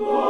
Lord.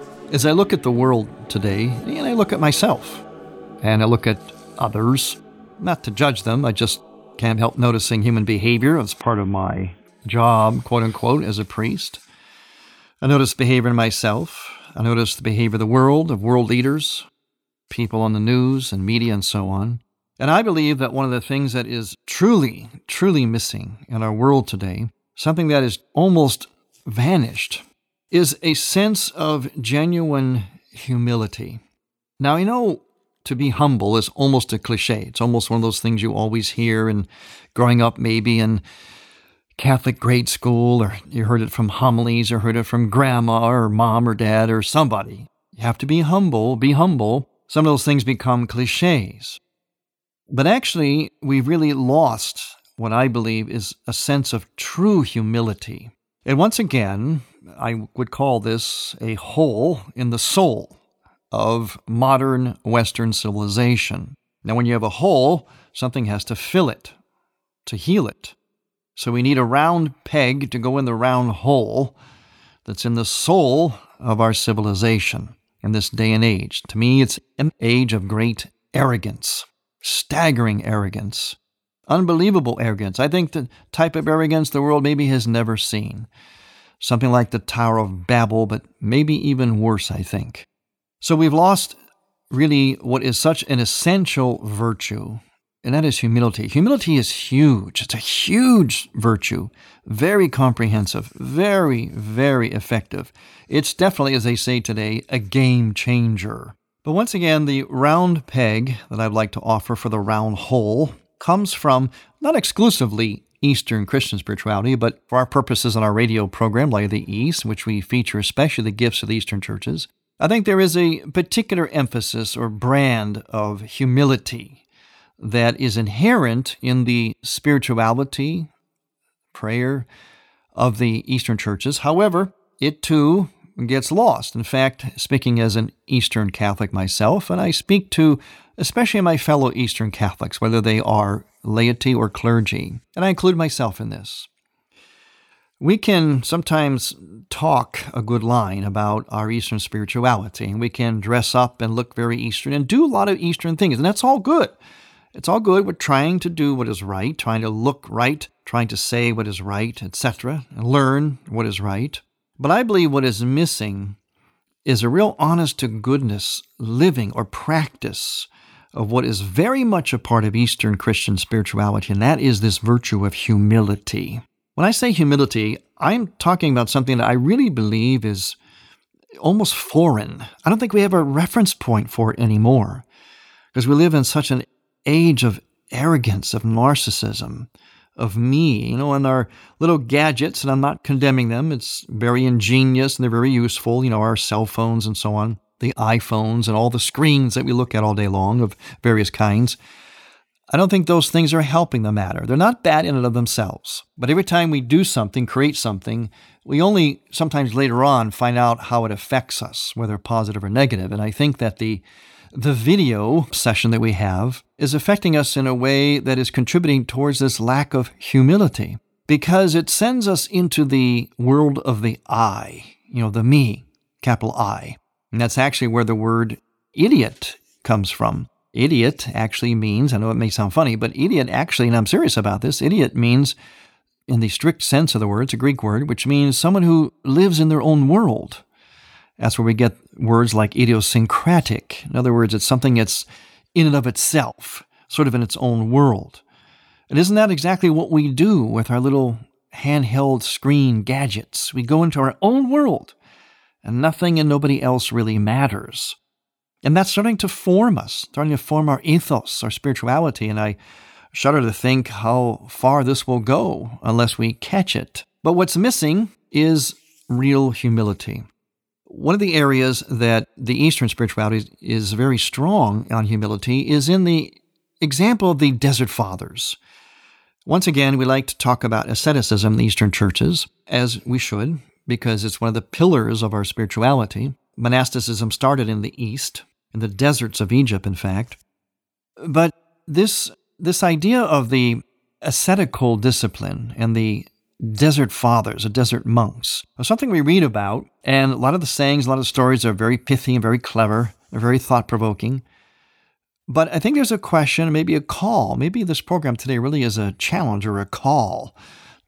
As I look at the world today, and I look at myself, and I look at others, not to judge them, I just can't help noticing human behavior as part of my job, quote unquote, as a priest. I notice behavior in myself. I notice the behavior of the world, of world leaders, people on the news and media and so on. And I believe that one of the things that is truly, truly missing in our world today, something that is almost vanished, is a sense of genuine humility. Now, I know to be humble is almost a cliche. It's almost one of those things you always hear and growing up maybe in Catholic grade school, or you heard it from homilies, or heard it from grandma, or mom, or dad, or somebody. You have to be humble, be humble. Some of those things become cliches. But actually, we've really lost what I believe is a sense of true humility. And once again, I would call this a hole in the soul of modern Western civilization. Now, when you have a hole, something has to fill it, to heal it. So we need a round peg to go in the round hole that's in the soul of our civilization in this day and age. To me, it's an age of great arrogance, staggering arrogance, unbelievable arrogance. I think the type of arrogance the world maybe has never seen. Something like the Tower of Babel, but maybe even worse, I think. So we've lost really what is such an essential virtue and that is humility. Humility is huge. It's a huge virtue, very comprehensive, very, very effective. It's definitely, as they say today, a game changer. But once again, the round peg that I'd like to offer for the round hole comes from not exclusively Eastern Christian spirituality, but for our purposes on our radio program, Light of the East, which we feature especially the gifts of the Eastern churches, I think there is a particular emphasis or brand of humility that is inherent in the spirituality, prayer of the Eastern churches. However, it too gets lost. In fact, speaking as an Eastern Catholic myself, and I speak to especially my fellow Eastern Catholics, whether they are laity or clergy, and I include myself in this. We can sometimes talk a good line about our Eastern spirituality, and we can dress up and look very Eastern and do a lot of Eastern things, and that's all good. It's all good. We're trying to do what is right, trying to look right, trying to say what is right, etc., and learn what is right. But I believe what is missing is a real honest to goodness living or practice of what is very much a part of Eastern Christian spirituality, and that is this virtue of humility. When I say humility, I'm talking about something that I really believe is almost foreign. I don't think we have a reference point for it anymore because we live in such an age of arrogance, of narcissism, of me, you know, and our little gadgets, and I'm not condemning them. It's very ingenious and they're very useful, you know, our cell phones and so on. The iPhones and all the screens that we look at all day long of various kinds. I don't think those things are helping the matter. They're not bad in and of themselves. But every time we do something, create something, we only sometimes later on find out how it affects us, whether positive or negative. And I think that the the video session that we have is affecting us in a way that is contributing towards this lack of humility because it sends us into the world of the I, you know, the me, capital I. And that's actually where the word idiot comes from. Idiot actually means, I know it may sound funny, but idiot actually, and I'm serious about this, idiot means, in the strict sense of the word, it's a Greek word, which means someone who lives in their own world. That's where we get words like idiosyncratic. In other words, it's something that's in and of itself, sort of in its own world. And isn't that exactly what we do with our little handheld screen gadgets? We go into our own world, and nothing and nobody else really matters. And that's starting to form us, starting to form our ethos, our spirituality. And I shudder to think how far this will go unless we catch it. But what's missing is real humility. One of the areas that the Eastern spirituality is very strong on humility is in the example of the Desert Fathers. Once again, we like to talk about asceticism in the Eastern churches, as we should, because it's one of the pillars of our spirituality. Monasticism started in the East, in the deserts of Egypt, in fact. But this, this idea of the ascetical discipline and the desert fathers, the desert monks, is something we read about, and a lot of the sayings, a lot of stories are very pithy and very clever, they're very thought provoking. But I think there's a question, maybe a call. Maybe this program today really is a challenge or a call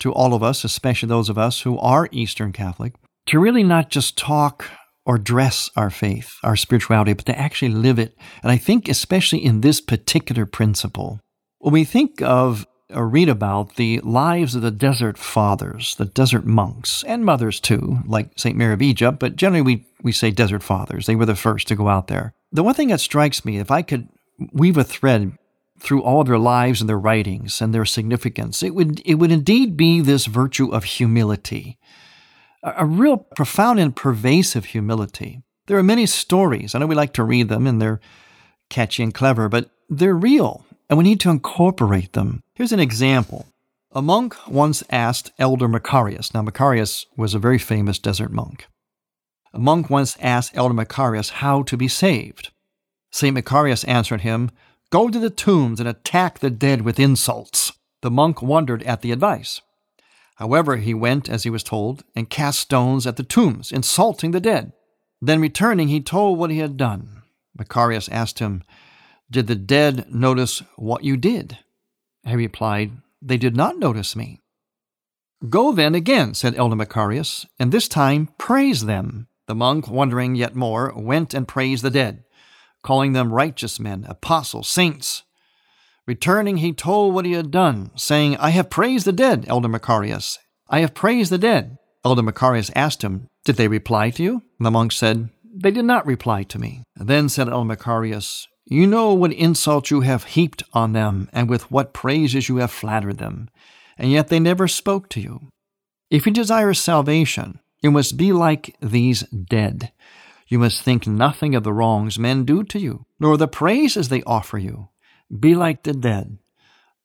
to all of us, especially those of us who are Eastern Catholic, to really not just talk or dress our faith, our spirituality, but to actually live it. And I think, especially in this particular principle, when we think of or read about the lives of the desert fathers, the desert monks, and mothers too, like St. Mary of Egypt, but generally we, we say desert fathers. They were the first to go out there. The one thing that strikes me, if I could weave a thread through all their lives and their writings and their significance, it would, it would indeed be this virtue of humility a real profound and pervasive humility. There are many stories. I know we like to read them and they're catchy and clever, but they're real and we need to incorporate them. Here's an example. A monk once asked Elder Macarius. Now, Macarius was a very famous desert monk. A monk once asked Elder Macarius how to be saved. St. Macarius answered him, Go to the tombs and attack the dead with insults. The monk wondered at the advice. However, he went, as he was told, and cast stones at the tombs, insulting the dead. Then returning, he told what he had done. Macarius asked him, Did the dead notice what you did? He replied, They did not notice me. Go then again, said Elder Macarius, and this time praise them. The monk, wondering yet more, went and praised the dead, calling them righteous men, apostles, saints. Returning, he told what he had done, saying, I have praised the dead, Elder Macarius. I have praised the dead. Elder Macarius asked him, Did they reply to you? The monk said, They did not reply to me. Then said Elder Macarius, You know what insults you have heaped on them, and with what praises you have flattered them, and yet they never spoke to you. If you desire salvation, you must be like these dead. You must think nothing of the wrongs men do to you, nor the praises they offer you be like the dead.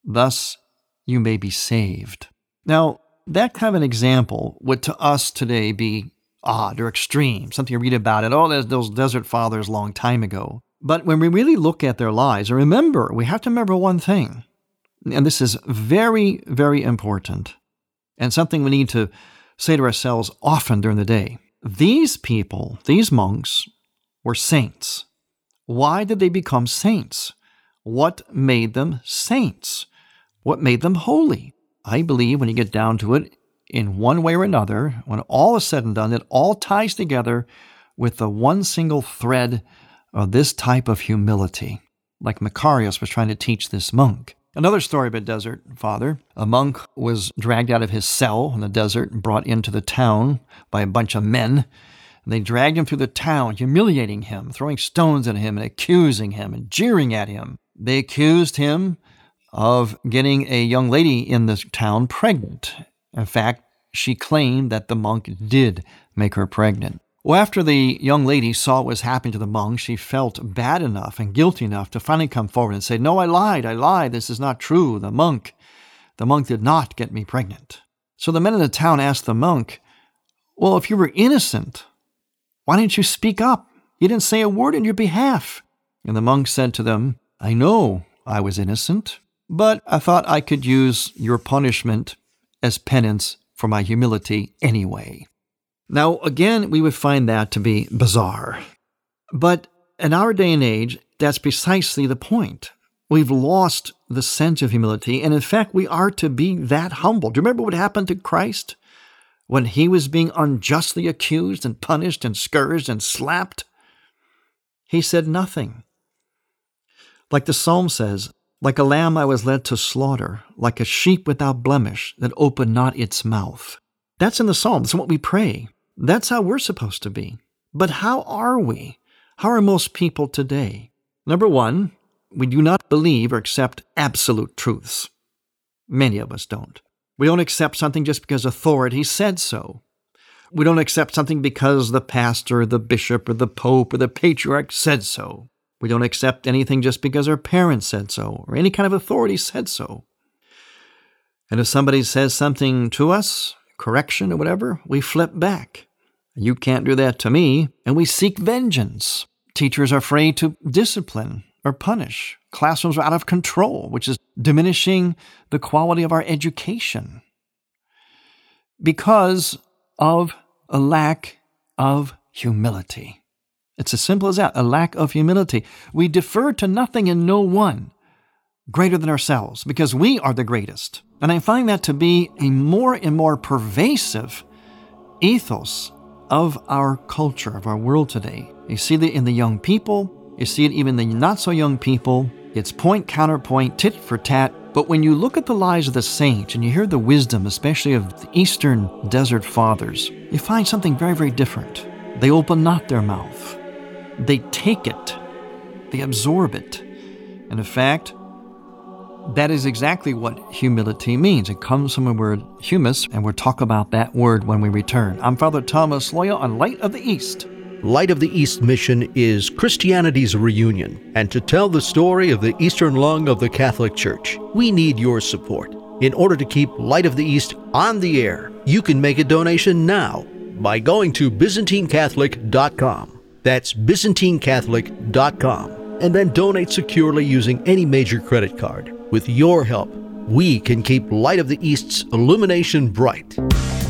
Thus you may be saved. Now, that kind of an example would to us today be odd or extreme, something you read about it, oh, those desert fathers long time ago. But when we really look at their lives, remember, we have to remember one thing, and this is very, very important, and something we need to say to ourselves often during the day. These people, these monks, were saints. Why did they become saints? What made them saints? What made them holy? I believe when you get down to it, in one way or another, when all is said and done, it all ties together with the one single thread of this type of humility, like Macarius was trying to teach this monk. Another story of a desert father. A monk was dragged out of his cell in the desert and brought into the town by a bunch of men. And they dragged him through the town, humiliating him, throwing stones at him, and accusing him, and jeering at him. They accused him of getting a young lady in the town pregnant. In fact, she claimed that the monk did make her pregnant. Well, after the young lady saw what was happening to the monk, she felt bad enough and guilty enough to finally come forward and say, No, I lied, I lied, this is not true. The monk, the monk did not get me pregnant. So the men in the town asked the monk, Well, if you were innocent, why didn't you speak up? You didn't say a word in your behalf. And the monk said to them, I know I was innocent, but I thought I could use your punishment as penance for my humility anyway. Now, again, we would find that to be bizarre. But in our day and age, that's precisely the point. We've lost the sense of humility, and in fact, we are to be that humble. Do you remember what happened to Christ when he was being unjustly accused and punished and scourged and slapped? He said nothing. Like the psalm says, like a lamb I was led to slaughter, like a sheep without blemish that opened not its mouth. That's in the psalm. That's what we pray. That's how we're supposed to be. But how are we? How are most people today? Number one, we do not believe or accept absolute truths. Many of us don't. We don't accept something just because authority said so. We don't accept something because the pastor, or the bishop, or the pope, or the patriarch said so. We don't accept anything just because our parents said so, or any kind of authority said so. And if somebody says something to us, correction or whatever, we flip back. You can't do that to me. And we seek vengeance. Teachers are afraid to discipline or punish. Classrooms are out of control, which is diminishing the quality of our education because of a lack of humility. It's as simple as that a lack of humility. We defer to nothing and no one greater than ourselves because we are the greatest. And I find that to be a more and more pervasive ethos of our culture, of our world today. You see it in the young people, you see it even in the not so young people. It's point, counterpoint, tit for tat. But when you look at the lives of the saints and you hear the wisdom, especially of the Eastern desert fathers, you find something very, very different. They open not their mouth, they take it, they absorb it. And in fact, that is exactly what humility means. It comes from the word humus, and we'll talk about that word when we return. I'm Father Thomas Loya on Light of the East. Light of the East mission is Christianity's reunion, and to tell the story of the Eastern lung of the Catholic Church, we need your support. In order to keep Light of the East on the air, you can make a donation now by going to ByzantineCatholic.com. That's ByzantineCatholic.com, and then donate securely using any major credit card. With your help, we can keep Light of the East's illumination bright.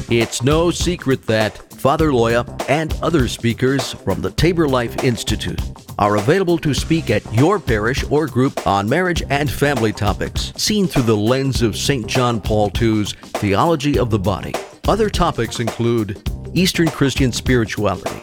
It's no secret that Father Loya and other speakers from the Tabor Life Institute are available to speak at your parish or group on marriage and family topics, seen through the lens of St. John Paul II's Theology of the Body. Other topics include Eastern Christian spirituality,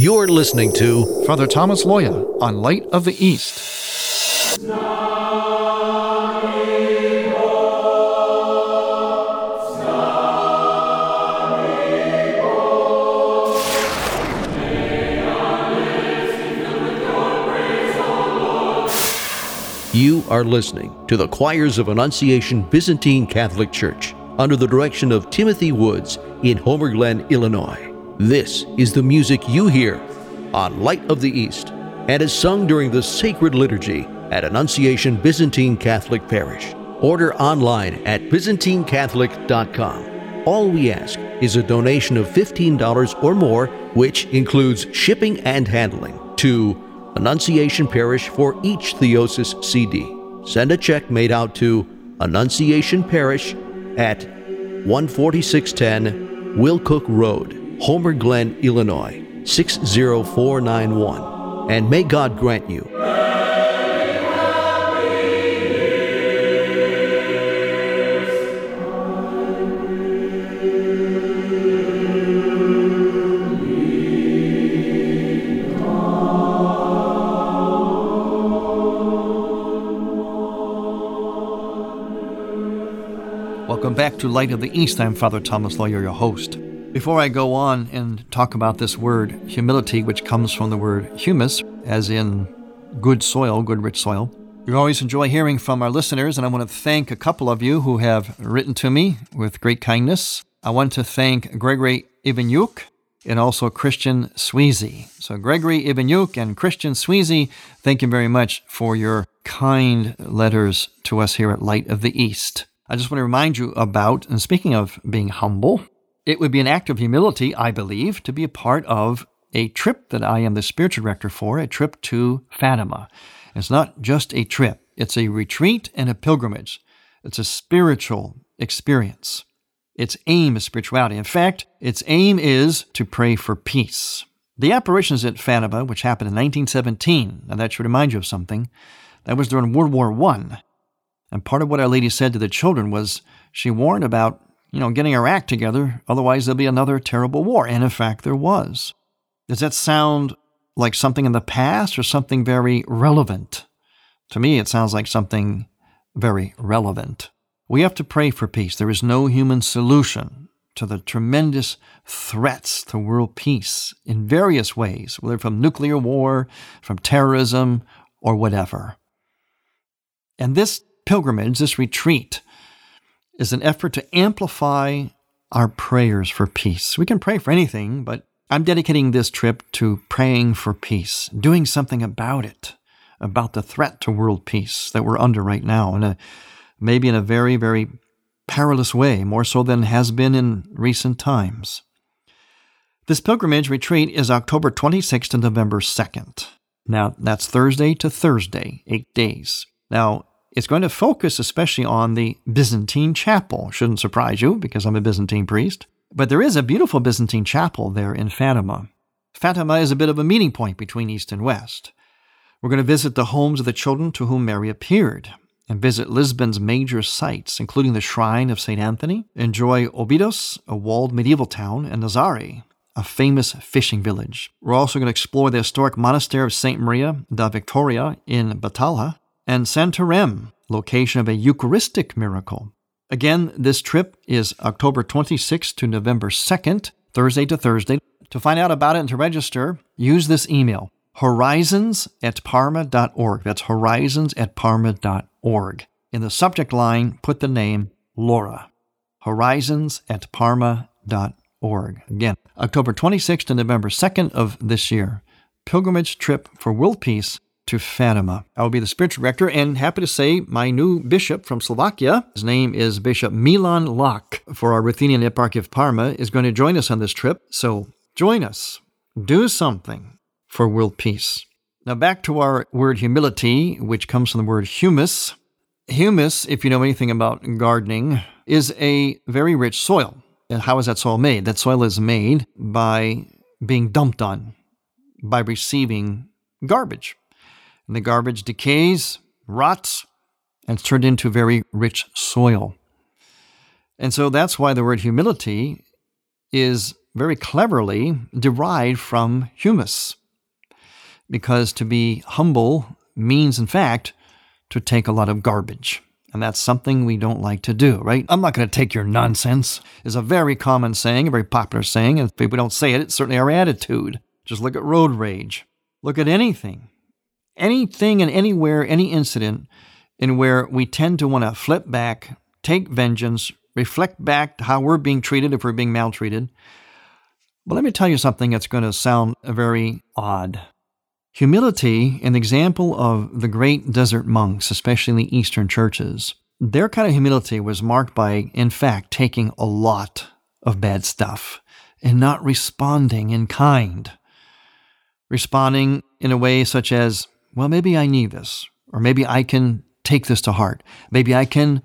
You're listening to Father Thomas Loya on Light of the East. You are listening to the choirs of Annunciation Byzantine Catholic Church under the direction of Timothy Woods in Homer Glen, Illinois. This is the music you hear on Light of the East and is sung during the sacred liturgy at Annunciation Byzantine Catholic Parish. Order online at ByzantineCatholic.com. All we ask is a donation of $15 or more, which includes shipping and handling, to Annunciation Parish for each Theosis CD. Send a check made out to Annunciation Parish at 14610 Willcook Road, Homer Glen, Illinois 60491. And may God grant you. Welcome back to Light of the East. I'm Father Thomas Loya, your host. Before I go on and talk about this word humility, which comes from the word humus, as in good soil, good rich soil, we always enjoy hearing from our listeners, and I want to thank a couple of you who have written to me with great kindness. I want to thank Gregory Ivanuk and also Christian Sweezy. So, Gregory Ivanuk and Christian Sweezy, thank you very much for your kind letters to us here at Light of the East. I just want to remind you about, and speaking of being humble, it would be an act of humility, I believe, to be a part of a trip that I am the spiritual director for, a trip to Fatima. It's not just a trip, it's a retreat and a pilgrimage. It's a spiritual experience. Its aim is spirituality. In fact, its aim is to pray for peace. The apparitions at Fatima, which happened in 1917, and that should remind you of something, that was during World War I. And part of what Our Lady said to the children was she warned about, you know, getting our act together, otherwise there'll be another terrible war. And in fact, there was. Does that sound like something in the past or something very relevant? To me, it sounds like something very relevant. We have to pray for peace. There is no human solution to the tremendous threats to world peace in various ways, whether from nuclear war, from terrorism, or whatever. And this pilgrimage, this retreat, is an effort to amplify our prayers for peace. We can pray for anything, but I'm dedicating this trip to praying for peace, doing something about it, about the threat to world peace that we're under right now, in a, maybe in a very, very perilous way, more so than has been in recent times. This pilgrimage retreat is October 26th to November 2nd. Now, that's Thursday to Thursday, eight days. Now, it's going to focus especially on the Byzantine chapel. Shouldn't surprise you because I'm a Byzantine priest. But there is a beautiful Byzantine chapel there in Fatima. Fatima is a bit of a meeting point between East and West. We're going to visit the homes of the children to whom Mary appeared and visit Lisbon's major sites, including the Shrine of St. Anthony, enjoy Óbidos, a walled medieval town, and Nazare, a famous fishing village. We're also going to explore the historic monastery of St. Maria da Victoria in Batalha, and Santarém, location of a Eucharistic miracle. Again, this trip is October 26th to November 2nd, Thursday to Thursday. To find out about it and to register, use this email horizons at parma.org. That's horizons at parma.org. In the subject line, put the name Laura. Horizons at parma.org. Again, October 26th to November 2nd of this year. Pilgrimage trip for world peace to Fatima. I will be the spiritual director and happy to say my new bishop from Slovakia, his name is Bishop Milan Lach for our Ruthenian Eparchy of Parma, is going to join us on this trip. So join us. Do something for world peace. Now back to our word humility, which comes from the word humus. Humus, if you know anything about gardening, is a very rich soil. And how is that soil made? That soil is made by being dumped on, by receiving garbage and the garbage decays, rots, and it's turned into very rich soil. And so that's why the word humility is very cleverly derived from humus, because to be humble means, in fact, to take a lot of garbage. And that's something we don't like to do, right? I'm not going to take your nonsense, is a very common saying, a very popular saying. And if people don't say it, it's certainly our attitude. Just look at road rage. Look at anything anything and anywhere, any incident in where we tend to want to flip back, take vengeance, reflect back how we're being treated if we're being maltreated. But let me tell you something that's going to sound very odd. Humility, an example of the great desert monks, especially in the Eastern churches, their kind of humility was marked by, in fact, taking a lot of bad stuff and not responding in kind. Responding in a way such as, well, maybe I need this, or maybe I can take this to heart. Maybe I can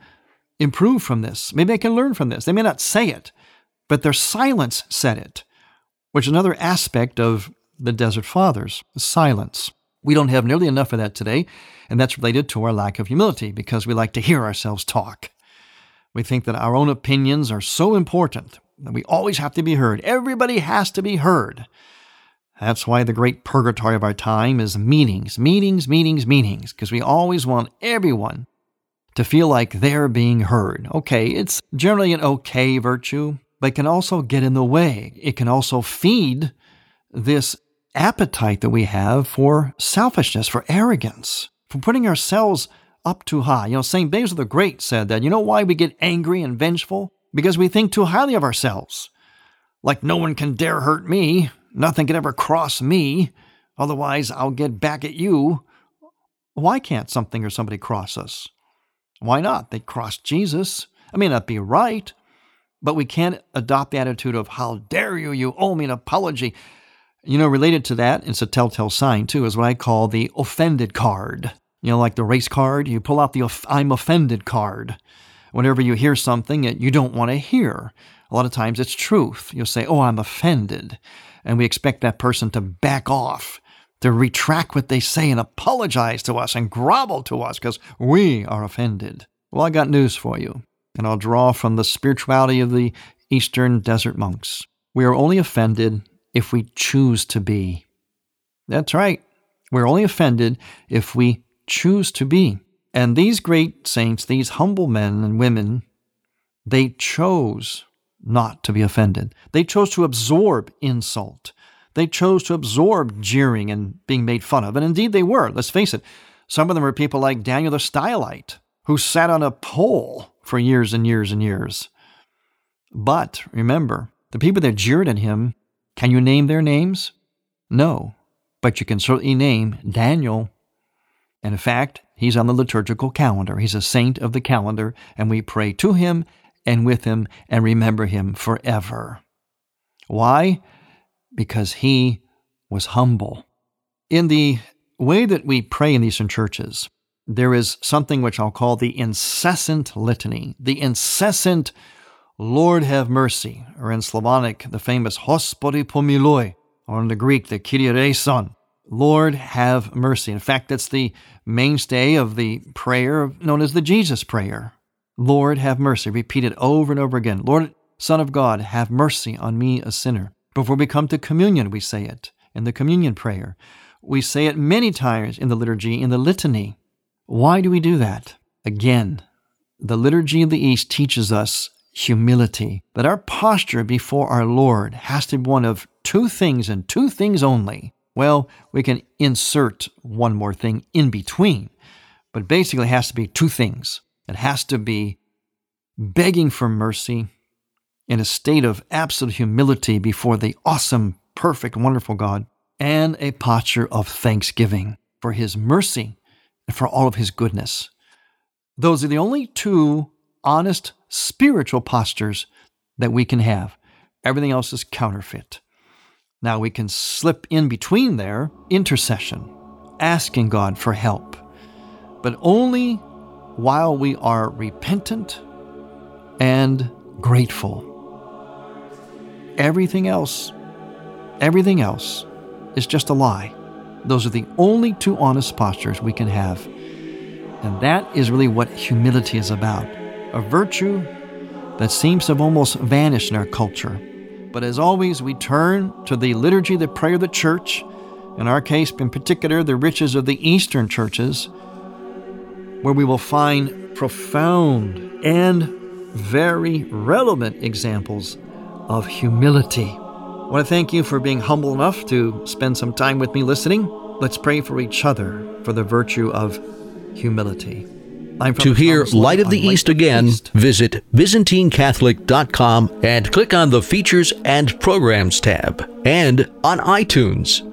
improve from this. Maybe I can learn from this. They may not say it, but their silence said it, which is another aspect of the Desert Fathers silence. We don't have nearly enough of that today, and that's related to our lack of humility because we like to hear ourselves talk. We think that our own opinions are so important that we always have to be heard. Everybody has to be heard. That's why the great purgatory of our time is meetings, meetings, meetings, meetings, because we always want everyone to feel like they're being heard. Okay, it's generally an okay virtue, but it can also get in the way. It can also feed this appetite that we have for selfishness, for arrogance, for putting ourselves up too high. You know, St. Basil the Great said that, you know why we get angry and vengeful? Because we think too highly of ourselves. Like no one can dare hurt me, nothing can ever cross me, otherwise I'll get back at you. Why can't something or somebody cross us? Why not? They crossed Jesus. I may not be right, but we can't adopt the attitude of, How dare you? You owe me an apology. You know, related to that, it's a telltale sign too, is what I call the offended card. You know, like the race card, you pull out the I'm offended card. Whenever you hear something that you don't want to hear, a lot of times it's truth. You'll say, Oh, I'm offended. And we expect that person to back off, to retract what they say and apologize to us and grovel to us because we are offended. Well, I got news for you, and I'll draw from the spirituality of the Eastern desert monks. We are only offended if we choose to be. That's right. We're only offended if we choose to be. And these great saints, these humble men and women, they chose not to be offended. They chose to absorb insult. They chose to absorb jeering and being made fun of. And indeed they were. Let's face it. Some of them were people like Daniel the Stylite, who sat on a pole for years and years and years. But remember, the people that jeered at him can you name their names? No, but you can certainly name Daniel. And in fact, he's on the liturgical calendar. He's a saint of the calendar, and we pray to him and with him and remember him forever. Why? Because he was humble. In the way that we pray in Eastern churches, there is something which I'll call the incessant litany, the incessant Lord have mercy, or in Slavonic, the famous Hospody pomiloi, or in the Greek, the Kyrie. Lord have mercy. In fact, that's the mainstay of the prayer known as the Jesus prayer. Lord have mercy, repeated over and over again. Lord, Son of God, have mercy on me, a sinner. Before we come to communion, we say it in the communion prayer. We say it many times in the liturgy, in the litany. Why do we do that? Again, the liturgy of the East teaches us humility, that our posture before our Lord has to be one of two things and two things only. Well, we can insert one more thing in between, but basically it has to be two things. It has to be begging for mercy in a state of absolute humility before the awesome, perfect, wonderful God, and a posture of thanksgiving for His mercy and for all of His goodness. Those are the only two honest spiritual postures that we can have. Everything else is counterfeit. Now we can slip in between there intercession, asking God for help, but only while we are repentant and grateful. Everything else, everything else is just a lie. Those are the only two honest postures we can have. And that is really what humility is about a virtue that seems to have almost vanished in our culture. But as always, we turn to the liturgy, the prayer of the church, in our case, in particular, the riches of the Eastern churches, where we will find profound and very relevant examples of humility. I want to thank you for being humble enough to spend some time with me listening. Let's pray for each other for the virtue of humility. To hear Light of the East again, visit ByzantineCatholic.com and click on the Features and Programs tab, and on iTunes.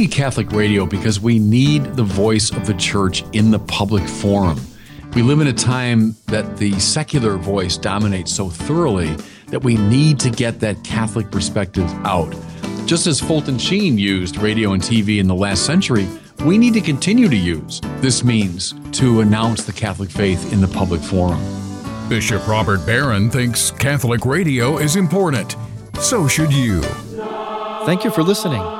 Need Catholic radio because we need the voice of the church in the public forum. We live in a time that the secular voice dominates so thoroughly that we need to get that Catholic perspective out. Just as Fulton Sheen used radio and TV in the last century, we need to continue to use this means to announce the Catholic faith in the public forum. Bishop Robert Barron thinks Catholic radio is important. So should you. Thank you for listening.